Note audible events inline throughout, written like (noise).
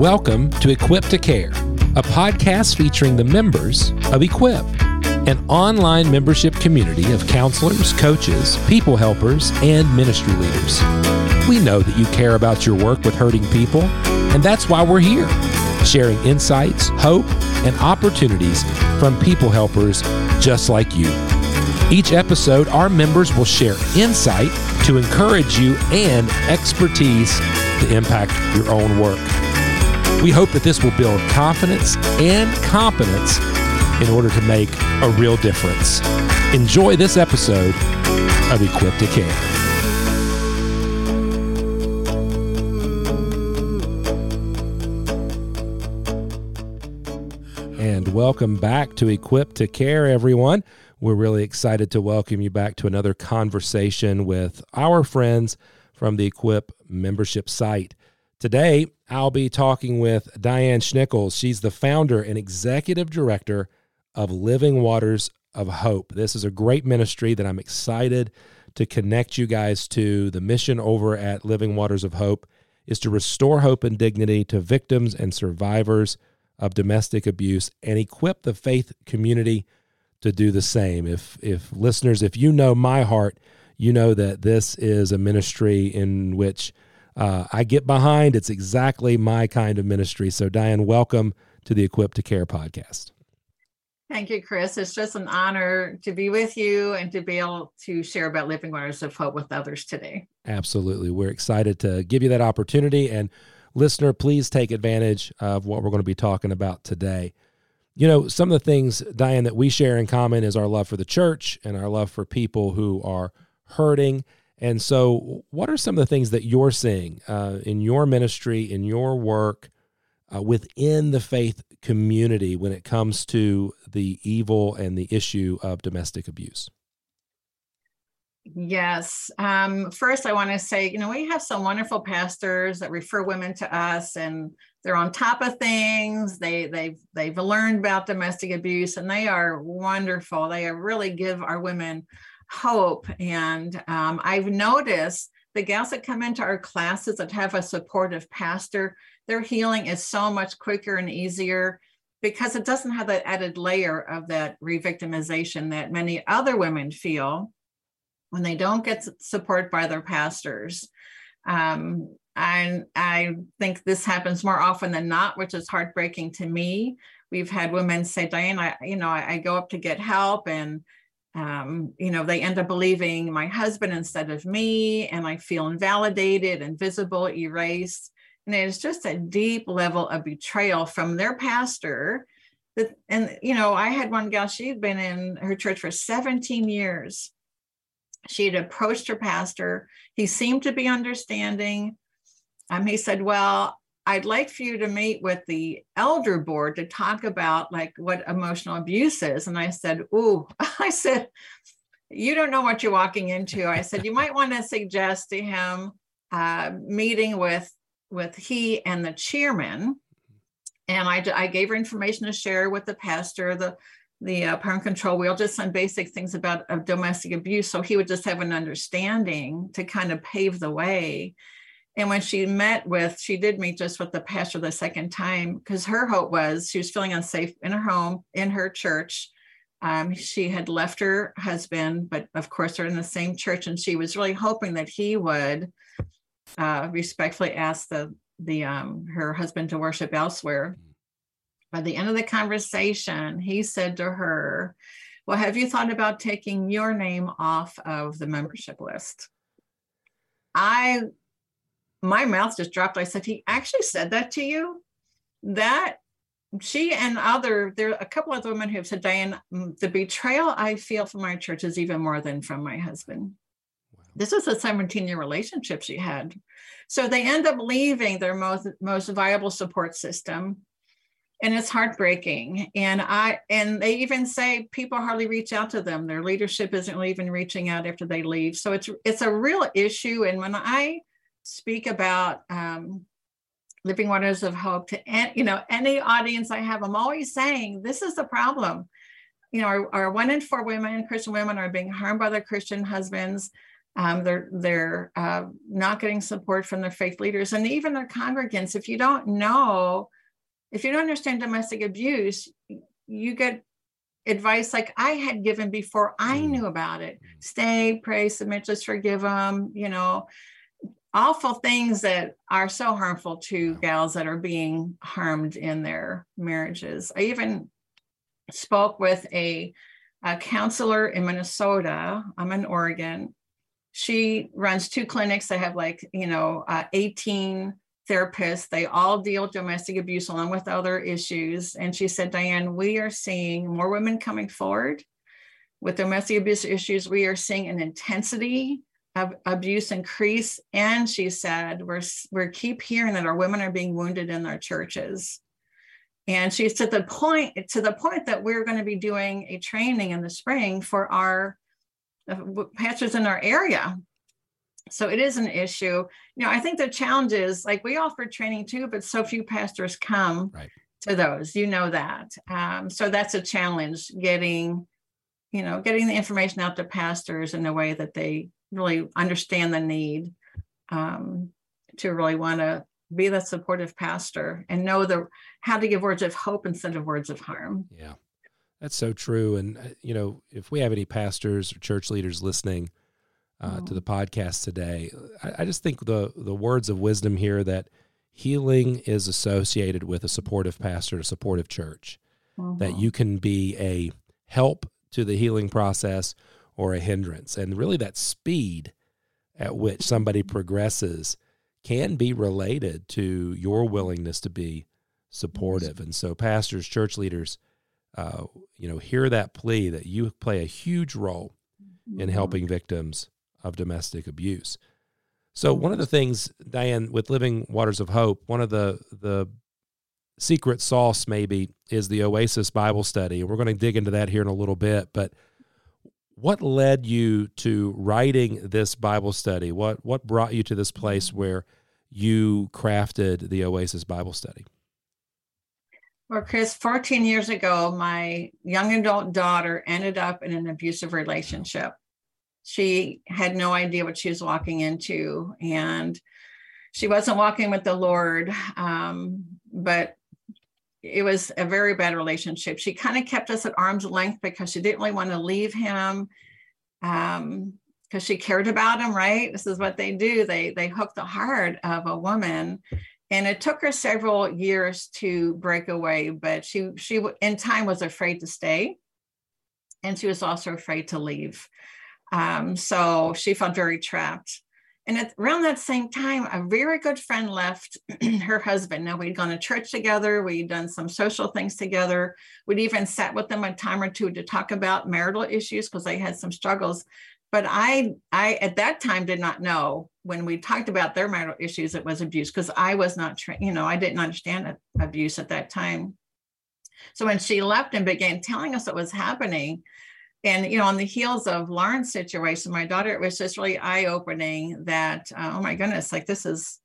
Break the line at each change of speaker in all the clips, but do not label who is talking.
welcome to Equip to Care, a podcast featuring the members of Equip, an online membership community of counselors, coaches, people helpers, and ministry leaders. We know that you care about your work with hurting people, and that's why we're here, sharing insights, hope, and opportunities from people helpers just like you. Each episode, our members will share insight to encourage you and expertise to impact your own work. We hope that this will build confidence and competence in order to make a real difference. Enjoy this episode of Equip to Care. And welcome back to Equip to Care, everyone. We're really excited to welcome you back to another conversation with our friends from the Equip membership site. Today, I'll be talking with Diane Schnickels. She's the founder and executive director of Living Waters of Hope. This is a great ministry that I'm excited to connect you guys to. The mission over at Living Waters of Hope is to restore hope and dignity to victims and survivors of domestic abuse and equip the faith community to do the same. If if listeners, if you know my heart, you know that this is a ministry in which uh, I get behind. It's exactly my kind of ministry. So, Diane, welcome to the Equip to Care podcast.
Thank you, Chris. It's just an honor to be with you and to be able to share about Living Waters of Hope with others today.
Absolutely. We're excited to give you that opportunity. And, listener, please take advantage of what we're going to be talking about today. You know, some of the things, Diane, that we share in common is our love for the church and our love for people who are hurting and so, what are some of the things that you're seeing uh, in your ministry, in your work, uh, within the faith community when it comes to the evil and the issue of domestic abuse?
Yes. Um, first, I want to say, you know, we have some wonderful pastors that refer women to us, and they're on top of things. They they've they've learned about domestic abuse, and they are wonderful. They really give our women hope. And um, I've noticed the gals that come into our classes that have a supportive pastor, their healing is so much quicker and easier because it doesn't have that added layer of that revictimization that many other women feel when they don't get support by their pastors. Um, and I think this happens more often than not, which is heartbreaking to me. We've had women say, Diane, I, you know, I, I go up to get help and um, you know, they end up believing my husband instead of me, and I feel invalidated, invisible, erased. And it's just a deep level of betrayal from their pastor. That, and, you know, I had one gal, she had been in her church for 17 years. She had approached her pastor. He seemed to be understanding. Um, he said, Well, I'd like for you to meet with the elder board to talk about like what emotional abuse is. And I said, Ooh, (laughs) I said, you don't know what you're walking into. I said, you might want to suggest to him uh, meeting with with he and the chairman. And I, I gave her information to share with the pastor, the the uh, power and control wheel, just some basic things about domestic abuse. So he would just have an understanding to kind of pave the way. And when she met with, she did meet just with the pastor the second time because her hope was she was feeling unsafe in her home, in her church. Um, she had left her husband, but of course, they're in the same church, and she was really hoping that he would uh, respectfully ask the the um, her husband to worship elsewhere. By the end of the conversation, he said to her, "Well, have you thought about taking your name off of the membership list?" I my mouth just dropped. I said, He actually said that to you? That she and other, there are a couple of women who have said, Diane, mm, the betrayal I feel from my church is even more than from my husband. Wow. This is a 17 year relationship she had. So they end up leaving their most, most viable support system. And it's heartbreaking. And I and they even say people hardly reach out to them. Their leadership isn't even reaching out after they leave. So it's it's a real issue. And when I speak about um, living waters of hope to any, you know any audience I have. I'm always saying this is the problem. You know, our, our one in four women, Christian women, are being harmed by their Christian husbands. Um, they're they're uh, not getting support from their faith leaders and even their congregants. If you don't know, if you don't understand domestic abuse, you get advice like I had given before I mm. knew about it. Stay, pray, submit, just forgive them. You know, awful things that are so harmful to gals that are being harmed in their marriages. I even spoke with a, a counselor in Minnesota. I'm in Oregon. She runs two clinics that have like, you know, uh, 18 therapists. They all deal with domestic abuse along with other issues. And she said, Diane, we are seeing more women coming forward with domestic abuse issues. We are seeing an intensity of abuse increase. And she said, we're, we keep hearing that our women are being wounded in their churches. And she's to the point, to the point that we're going to be doing a training in the spring for our uh, pastors in our area. So it is an issue. You know, I think the challenge is like we offer training too, but so few pastors come right. to those. You know that. Um, so that's a challenge getting, you know, getting the information out to pastors in a way that they really understand the need um, to really want to be the supportive pastor and know the how to give words of hope instead of words of harm.
Yeah, that's so true. And uh, you know, if we have any pastors or church leaders listening uh, oh. to the podcast today, I, I just think the the words of wisdom here that healing is associated with a supportive pastor, a supportive church. That mm-hmm. you can be a help to the healing process or a hindrance. And really, that speed at which somebody progresses can be related to your willingness to be supportive. And so, pastors, church leaders, uh, you know, hear that plea that you play a huge role in mm-hmm. helping victims of domestic abuse. So, one of the things, Diane, with Living Waters of Hope, one of the the secret sauce maybe is the Oasis Bible study. We're going to dig into that here in a little bit, but what led you to writing this Bible study? What what brought you to this place where you crafted the Oasis Bible study?
Well, Chris, 14 years ago, my young adult daughter ended up in an abusive relationship. She had no idea what she was walking into, and she wasn't walking with the Lord. Um, but it was a very bad relationship. She kind of kept us at arm's length because she didn't really want to leave him um, because she cared about him, right? This is what they do. They they hook the heart of a woman. And it took her several years to break away, but she she in time was afraid to stay. And she was also afraid to leave. Um, so she felt very trapped. And at, around that same time, a very good friend left (clears throat) her husband. Now, we'd gone to church together, we'd done some social things together. We'd even sat with them a time or two to talk about marital issues because they had some struggles. But I, I at that time did not know when we talked about their marital issues, it was abuse because I was not, tra- you know, I didn't understand abuse at that time. So when she left and began telling us what was happening, and you know on the heels of lauren's situation my daughter it was just really eye-opening that uh, oh my goodness like this is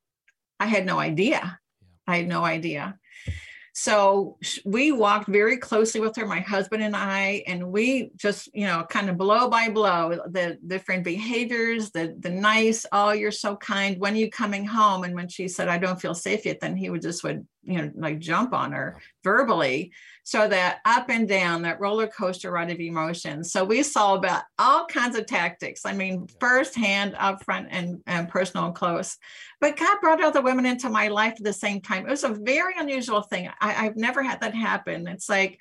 i had no idea. I had no idea. So we walked very closely with her my husband and i and we just you know kind of blow by blow the different behaviors the the nice oh you're so kind. When are you coming home? And when she said i don't feel safe yet then he would just would you know like jump on her verbally so that up and down, that roller coaster ride of emotions. So we saw about all kinds of tactics. I mean, firsthand, up front, and, and personal and close. But God brought other women into my life at the same time. It was a very unusual thing. I, I've never had that happen. It's like,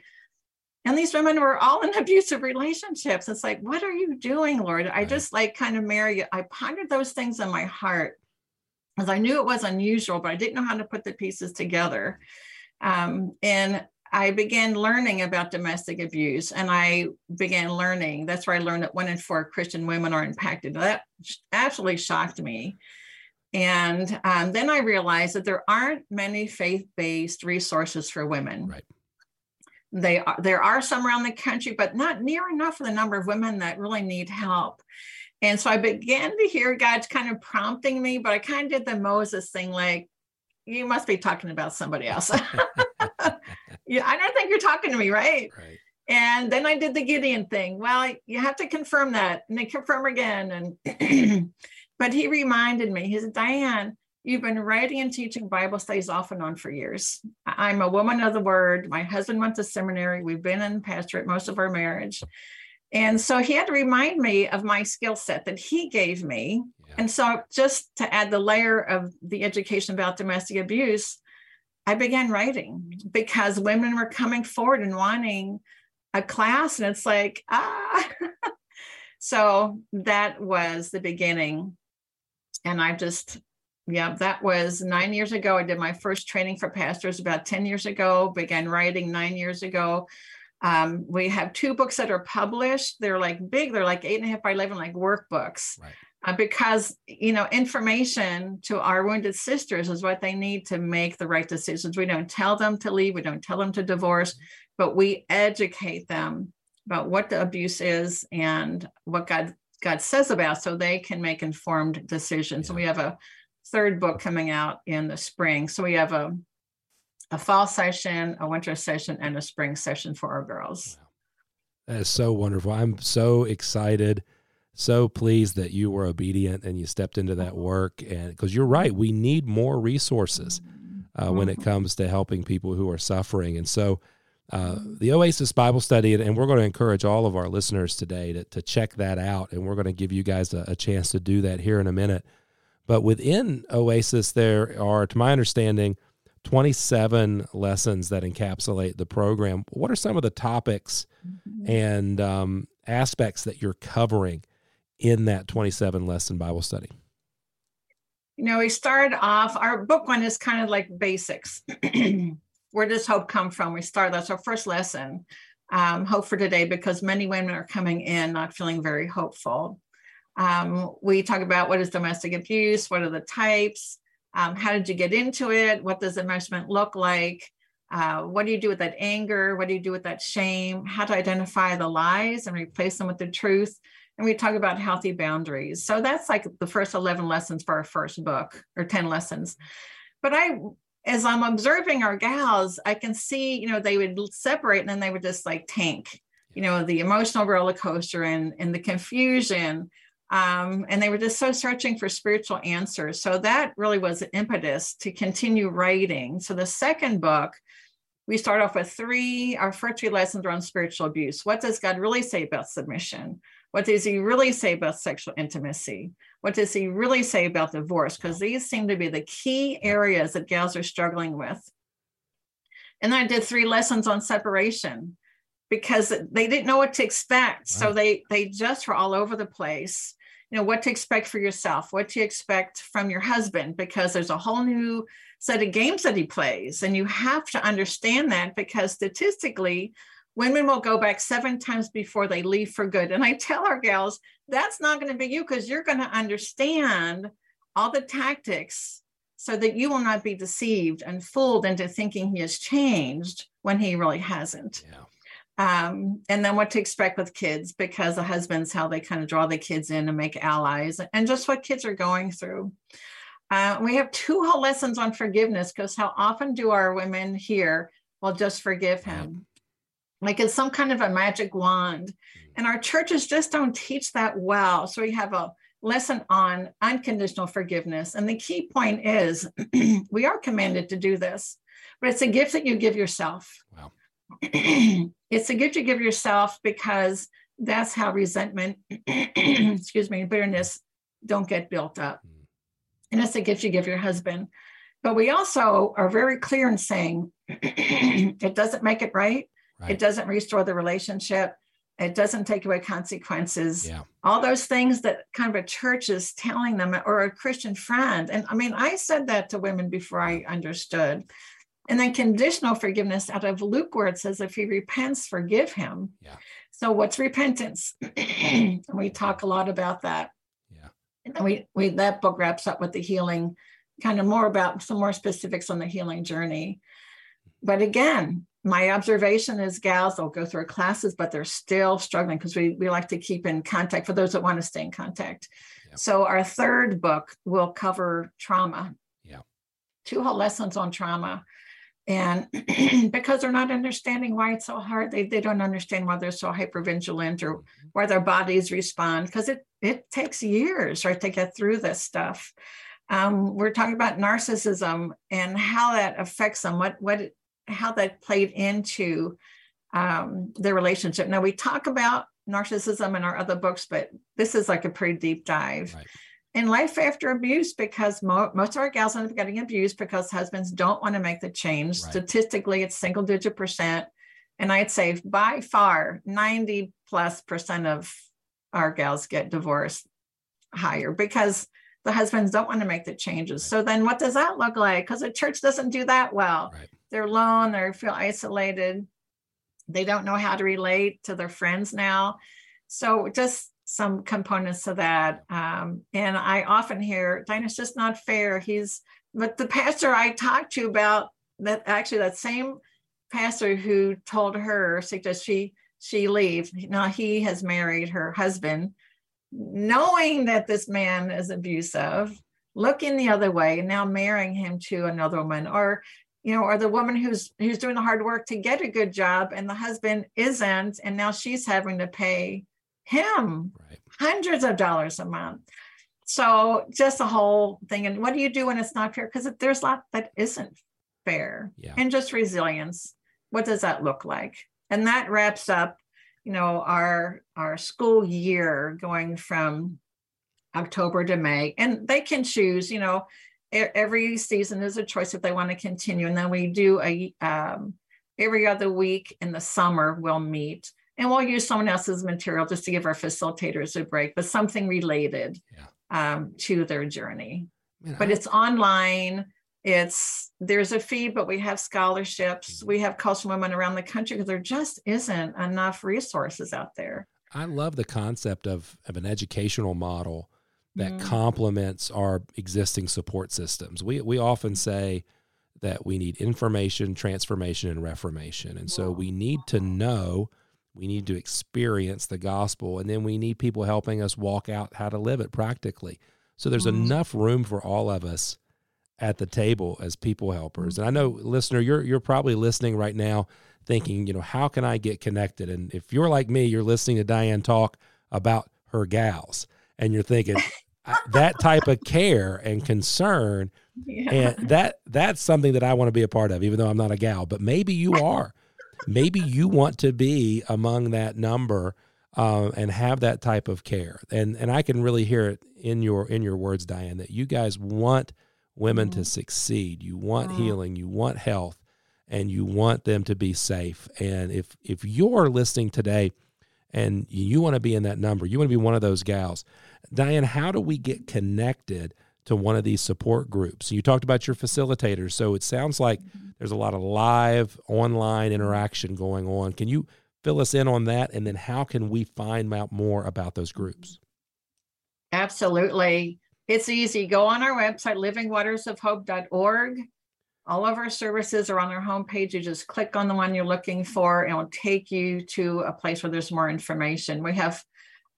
and these women were all in (laughs) abusive relationships. It's like, what are you doing, Lord? I just like kind of Mary, I pondered those things in my heart because I knew it was unusual, but I didn't know how to put the pieces together. Um, and I began learning about domestic abuse and I began learning. That's where I learned that one in four Christian women are impacted. That absolutely shocked me. And um, then I realized that there aren't many faith based resources for women.
Right.
They are, there are some around the country, but not near enough for the number of women that really need help. And so I began to hear God kind of prompting me, but I kind of did the Moses thing like, you must be talking about somebody else. (laughs) yeah, I don't think you're talking to me, right?
Right.
And then I did the Gideon thing. Well, you have to confirm that. And they confirm again. And (clears throat) but he reminded me, he said, Diane, you've been writing and teaching Bible studies off and on for years. I'm a woman of the word. My husband went to seminary. We've been in the pastorate most of our marriage. And so he had to remind me of my skill set that he gave me. Yeah. And so just to add the layer of the education about domestic abuse, I began writing because women were coming forward and wanting a class. And it's like, (laughs) ah. so that was the beginning. And I just, yeah, that was nine years ago. I did my first training for pastors about 10 years ago, began writing nine years ago. Um, we have two books that are published. They're like big, they're like eight and a half by 11, like workbooks. Right. Uh, because you know information to our wounded sisters is what they need to make the right decisions we don't tell them to leave we don't tell them to divorce mm-hmm. but we educate them about what the abuse is and what god god says about so they can make informed decisions yeah. and we have a third book coming out in the spring so we have a a fall session, a winter session, and a spring session for our girls.
That is so wonderful. I'm so excited, so pleased that you were obedient and you stepped into that work. And because you're right, we need more resources uh, when it mm-hmm. comes to helping people who are suffering. And so, uh, the Oasis Bible Study, and we're going to encourage all of our listeners today to, to check that out. And we're going to give you guys a, a chance to do that here in a minute. But within Oasis, there are, to my understanding, 27 lessons that encapsulate the program. What are some of the topics mm-hmm. and um, aspects that you're covering in that 27 lesson Bible study?
You know, we started off, our book one is kind of like basics. (clears throat) Where does hope come from? We start, that's our first lesson, um, Hope for Today, because many women are coming in not feeling very hopeful. Um, we talk about what is domestic abuse, what are the types, um, how did you get into it? What does enmeshment look like? Uh, what do you do with that anger? What do you do with that shame? How to identify the lies and replace them with the truth. And we talk about healthy boundaries. So that's like the first 11 lessons for our first book or 10 lessons. But I, as I'm observing our gals, I can see, you know, they would separate and then they would just like tank, you know, the emotional roller coaster and, and the confusion um, and they were just so searching for spiritual answers. So that really was an impetus to continue writing. So the second book, we start off with three, our first three lessons are on spiritual abuse. What does God really say about submission? What does he really say about sexual intimacy? What does he really say about divorce? Because these seem to be the key areas that gals are struggling with. And then I did three lessons on separation because they didn't know what to expect. Wow. So they they just were all over the place you know what to expect for yourself what to expect from your husband because there's a whole new set of games that he plays and you have to understand that because statistically women will go back seven times before they leave for good. And i tell our gals that's not going to be you because you're going to understand all the tactics so that you will not be deceived and fooled into thinking he has changed when he really hasn't. Yeah um, and then what to expect with kids because the husbands how they kind of draw the kids in and make allies and just what kids are going through. Uh, we have two whole lessons on forgiveness because how often do our women hear well just forgive him. Like it's some kind of a magic wand. And our churches just don't teach that well. So we have a lesson on unconditional forgiveness. And the key point is (clears throat) we are commanded to do this but it's a gift that you give yourself. Wow it's a gift you give yourself because that's how resentment, (clears throat) excuse me, bitterness don't get built up. Mm. And it's a gift you give your husband. But we also are very clear in saying (clears throat) it doesn't make it right. right. It doesn't restore the relationship. It doesn't take away consequences. Yeah. All those things that kind of a church is telling them or a Christian friend. And I mean, I said that to women before I understood. And then conditional forgiveness out of Luke, where it says, if he repents, forgive him. Yeah. So what's repentance? (clears throat) we talk a lot about that. Yeah. And then we, we that book wraps up with the healing, kind of more about some more specifics on the healing journey. But again, my observation is gals will go through classes, but they're still struggling because we, we like to keep in contact for those that want to stay in contact. So our third book will cover trauma. Yeah. Two whole lessons on trauma and (clears throat) because they're not understanding why it's so hard they, they don't understand why they're so hypervigilant or mm-hmm. why their bodies respond because it it takes years right to get through this stuff. Um, we're talking about narcissism and how that affects them what what how that played into um, their relationship. Now we talk about narcissism in our other books but this is like a pretty deep dive. Right in life after abuse because mo- most of our gals end up getting abused because husbands don't want to make the change. Right. Statistically, it's single digit percent. And I'd say by far 90 plus percent of our gals get divorced higher because the husbands don't want to make the changes. So then what does that look like? Because the church doesn't do that well. Right. They're alone, they feel isolated. They don't know how to relate to their friends now. So just some components of that. Um, and I often hear, Diana's just not fair. He's, but the pastor I talked to about that, actually, that same pastor who told her, suggests she she leave. Now he has married her husband, knowing that this man is abusive, looking the other way, and now marrying him to another woman, or you know, or the woman who's who's doing the hard work to get a good job, and the husband isn't, and now she's having to pay him right. hundreds of dollars a month. So just the whole thing. And what do you do when it's not fair? Because there's a lot that isn't fair. Yeah. And just resilience. What does that look like? And that wraps up, you know, our our school year going from October to May. And they can choose, you know, every season is a choice if they want to continue. And then we do a um, every other week in the summer we'll meet and we'll use someone else's material just to give our facilitators a break, but something related yeah. um, to their journey. Man, but I... it's online. It's there's a fee, but we have scholarships. Mm-hmm. We have coastal women around the country because there just isn't enough resources out there.
I love the concept of, of an educational model that mm. complements our existing support systems. We we often say that we need information, transformation, and reformation. And so we need to know we need to experience the gospel, and then we need people helping us walk out how to live it practically. So there's mm-hmm. enough room for all of us at the table as people helpers. And I know, listener, you're you're probably listening right now, thinking, you know, how can I get connected? And if you're like me, you're listening to Diane talk about her gals, and you're thinking (laughs) that type of care and concern, yeah. and that that's something that I want to be a part of, even though I'm not a gal. But maybe you (laughs) are maybe you want to be among that number uh, and have that type of care. And and I can really hear it in your in your words, Diane, that you guys want women mm-hmm. to succeed. You want mm-hmm. healing. You want health, and you want them to be safe. And if if you're listening today, and you want to be in that number, you want to be one of those gals, Diane. How do we get connected? to one of these support groups. You talked about your facilitators, so it sounds like mm-hmm. There's a lot of live online interaction going on. Can you fill us in on that? And then how can we find out more about those groups?
Absolutely. It's easy. Go on our website, livingwatersofhope.org. All of our services are on our homepage. You just click on the one you're looking for, and it'll take you to a place where there's more information. We have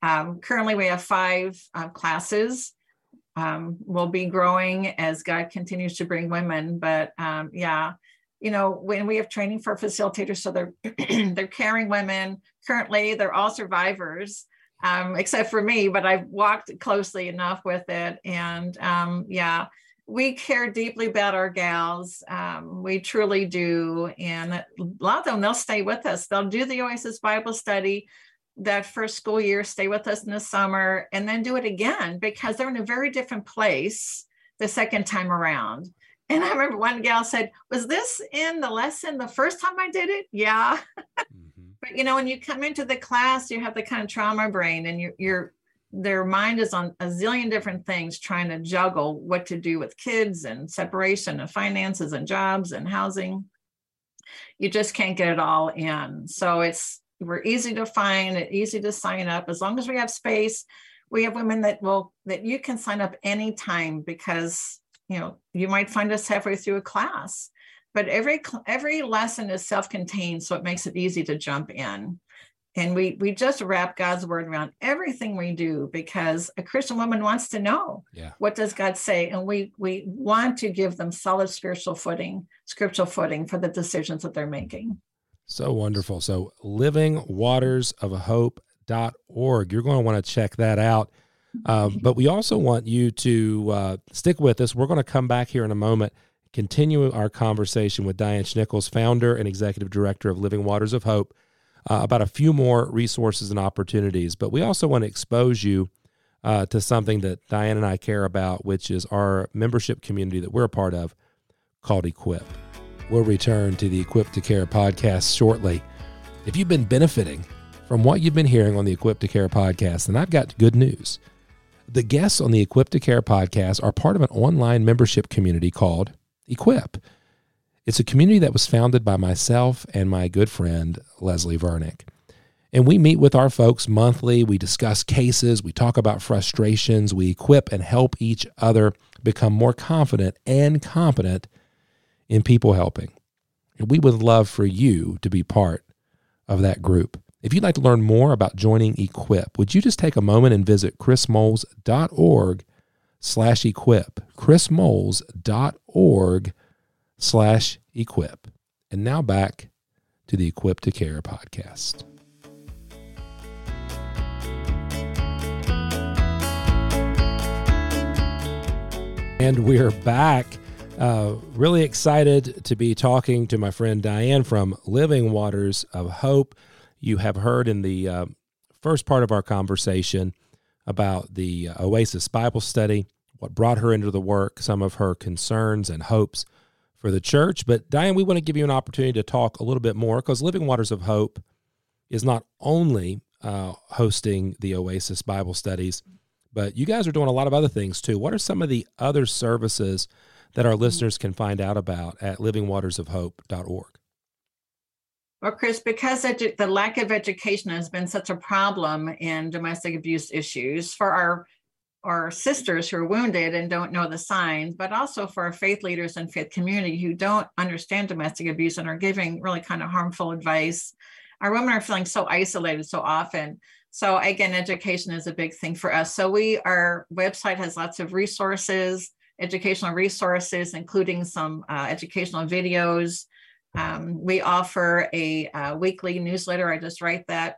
um, currently we have five uh, classes um, will be growing as God continues to bring women. But um, yeah, you know, when we have training for facilitators, so they're (clears throat) they're caring women. Currently, they're all survivors, um, except for me. But I've walked closely enough with it, and um, yeah, we care deeply about our gals. Um, we truly do, and a lot of them they'll stay with us. They'll do the Oasis Bible study that first school year, stay with us in the summer, and then do it again because they're in a very different place the second time around. And I remember one gal said, Was this in the lesson the first time I did it? Yeah. Mm-hmm. but you know, when you come into the class, you have the kind of trauma brain and you're, you're their mind is on a zillion different things trying to juggle what to do with kids and separation and finances and jobs and housing you just can't get it all in so it's we're easy to find, and easy to sign up. As long as we have space, we have women that will that you can sign up anytime because you know you might find us halfway through a class. But every every lesson is self-contained, so it makes it easy to jump in. and we we just wrap god's word around everything we do because a christian woman wants to know
yeah.
what does god say and we we want to give them solid spiritual footing scriptural footing for the decisions that they're making
so wonderful. So living waters of hope.org you're going to want to check that out. Um, but we also want you to uh, stick with us. We're going to come back here in a moment continue our conversation with diane schnickels founder and executive director of living waters of hope uh, about a few more resources and opportunities. But we also want to expose you uh, to something that Diane and I care about, which is our membership community that we're a part of called Equip. We'll return to the Equip to Care podcast shortly. If you've been benefiting from what you've been hearing on the Equip to Care podcast, then I've got good news. The guests on the Equip to Care podcast are part of an online membership community called Equip. It's a community that was founded by myself and my good friend, Leslie Vernick. And we meet with our folks monthly. We discuss cases, we talk about frustrations, we equip and help each other become more confident and competent in people helping. And we would love for you to be part of that group. If you'd like to learn more about joining Equip, would you just take a moment and visit chrismoles.org slash equip, chrismoles.org slash equip. And now back to the Equip to Care podcast. And we're back. Uh, really excited to be talking to my friend Diane from Living Waters of Hope. You have heard in the uh, first part of our conversation about the Oasis Bible study, what brought her into the work, some of her concerns and hopes for the church. But Diane, we want to give you an opportunity to talk a little bit more because Living Waters of Hope is not only uh, hosting the Oasis Bible studies, but you guys are doing a lot of other things too. What are some of the other services that our mm-hmm. listeners can find out about at livingwatersofhope.org?
Well, Chris, because edu- the lack of education has been such a problem in domestic abuse issues for our our sisters who are wounded and don't know the signs, but also for our faith leaders and faith community who don't understand domestic abuse and are giving really kind of harmful advice. Our women are feeling so isolated so often. So again, education is a big thing for us. So we our website has lots of resources, educational resources, including some uh, educational videos. Um, we offer a uh, weekly newsletter. I just write that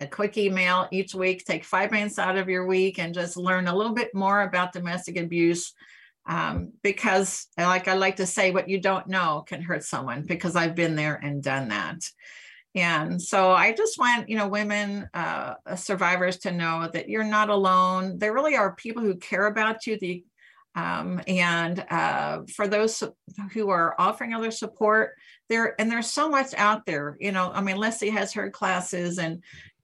a quick email each week. Take five minutes out of your week and just learn a little bit more about domestic abuse. Um, because, like I like to say, what you don't know can hurt someone because I've been there and done that. And so I just want, you know, women, uh, survivors to know that you're not alone. There really are people who care about you. The um, and uh, for those who are offering other support, there and there's so much out there. You know, I mean, Leslie has her classes, and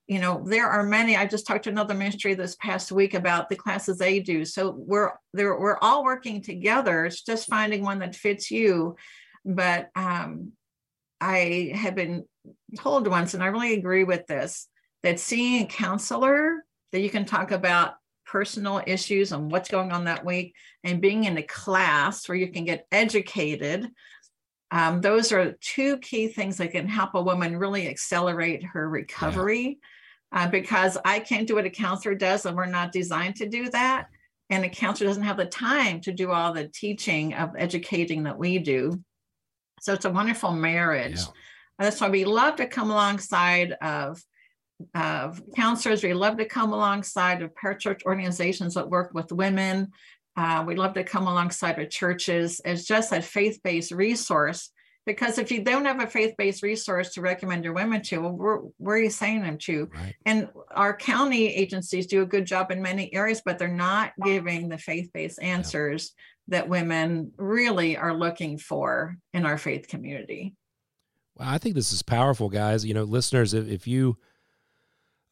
you know there are many i just talked to another ministry this past week about the classes they do so we're there we're all working together it's just finding one that fits you but um, i have been told once and i really agree with this that seeing a counselor that you can talk about personal issues and what's going on that week and being in a class where you can get educated um, those are two key things that can help a woman really accelerate her recovery uh, because I can't do what a counselor does, and we're not designed to do that. And a counselor doesn't have the time to do all the teaching of educating that we do. So it's a wonderful marriage. Yeah. That's why we love to come alongside of, of counselors. We love to come alongside of parachurch organizations that work with women. Uh, we love to come alongside of churches as just a faith-based resource because if you don't have a faith-based resource to recommend your women to well, where, where are you saying them to right. and our county agencies do a good job in many areas but they're not giving the faith-based answers yeah. that women really are looking for in our faith community
well i think this is powerful guys you know listeners if, if you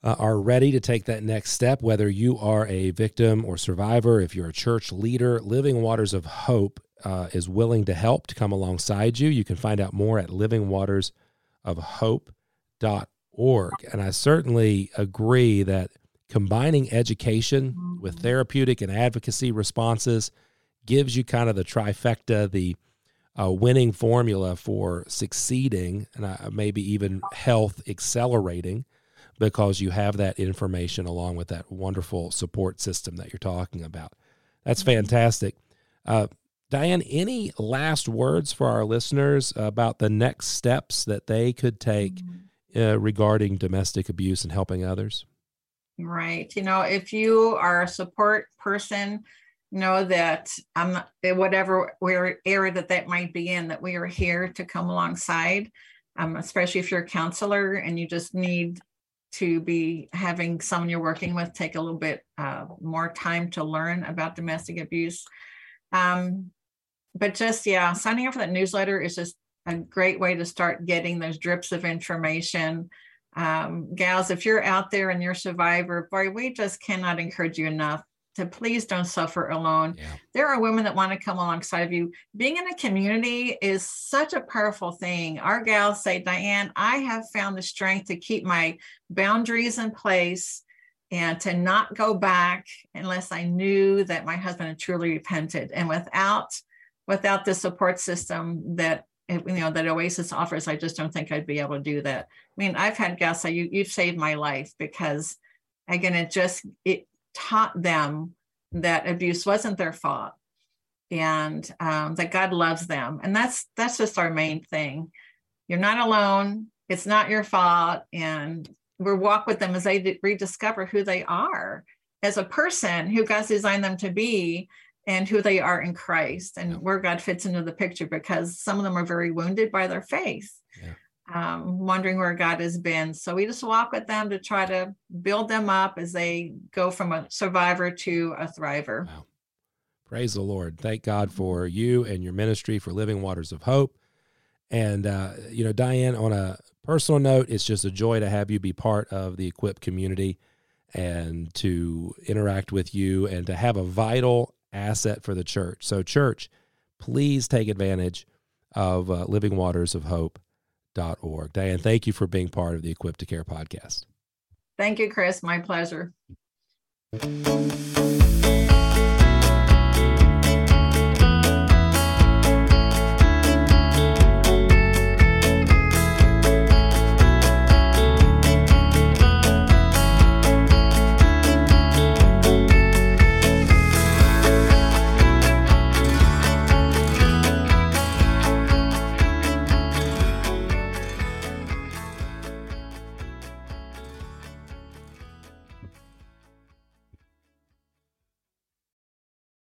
uh, are ready to take that next step, whether you are a victim or survivor, if you're a church leader, Living Waters of Hope uh, is willing to help to come alongside you. You can find out more at livingwatersofhope.org. And I certainly agree that combining education with therapeutic and advocacy responses gives you kind of the trifecta, the uh, winning formula for succeeding and uh, maybe even health accelerating because you have that information along with that wonderful support system that you're talking about. That's mm-hmm. fantastic. Uh, Diane, any last words for our listeners about the next steps that they could take mm-hmm. uh, regarding domestic abuse and helping others?
Right. You know, if you are a support person, know that I'm not, whatever area that that might be in, that we are here to come alongside. Um, especially if you're a counselor and you just need to be having someone you're working with take a little bit uh, more time to learn about domestic abuse. Um, but just yeah, signing up for that newsletter is just a great way to start getting those drips of information. Um, gals, if you're out there and you're a survivor, boy, we just cannot encourage you enough to please don't suffer alone. Yeah. There are women that want to come alongside of you. Being in a community is such a powerful thing. Our gals say, Diane, I have found the strength to keep my boundaries in place and to not go back unless I knew that my husband had truly repented. And without without the support system that eh, you know that Oasis offers, I just don't think I'd be able to do that. I mean, I've had guests say, you, you've saved my life because again, it just it taught them that abuse wasn't their fault and um, that God loves them. And that's that's just our main thing. You're not alone. It's not your fault. And we walk with them as they rediscover who they are as a person, who God's designed them to be, and who they are in Christ, and where God fits into the picture. Because some of them are very wounded by their faith. Yeah um, wondering where God has been. So we just walk with them to try to build them up as they go from a survivor to a thriver. Wow.
Praise the Lord. Thank God for you and your ministry for Living Waters of Hope. And, uh, you know, Diane, on a personal note, it's just a joy to have you be part of the Equip community and to interact with you and to have a vital asset for the church. So, church, please take advantage of uh, Living Waters of Hope Diane, thank you for being part of the Equip to Care podcast.
Thank you, Chris. My pleasure.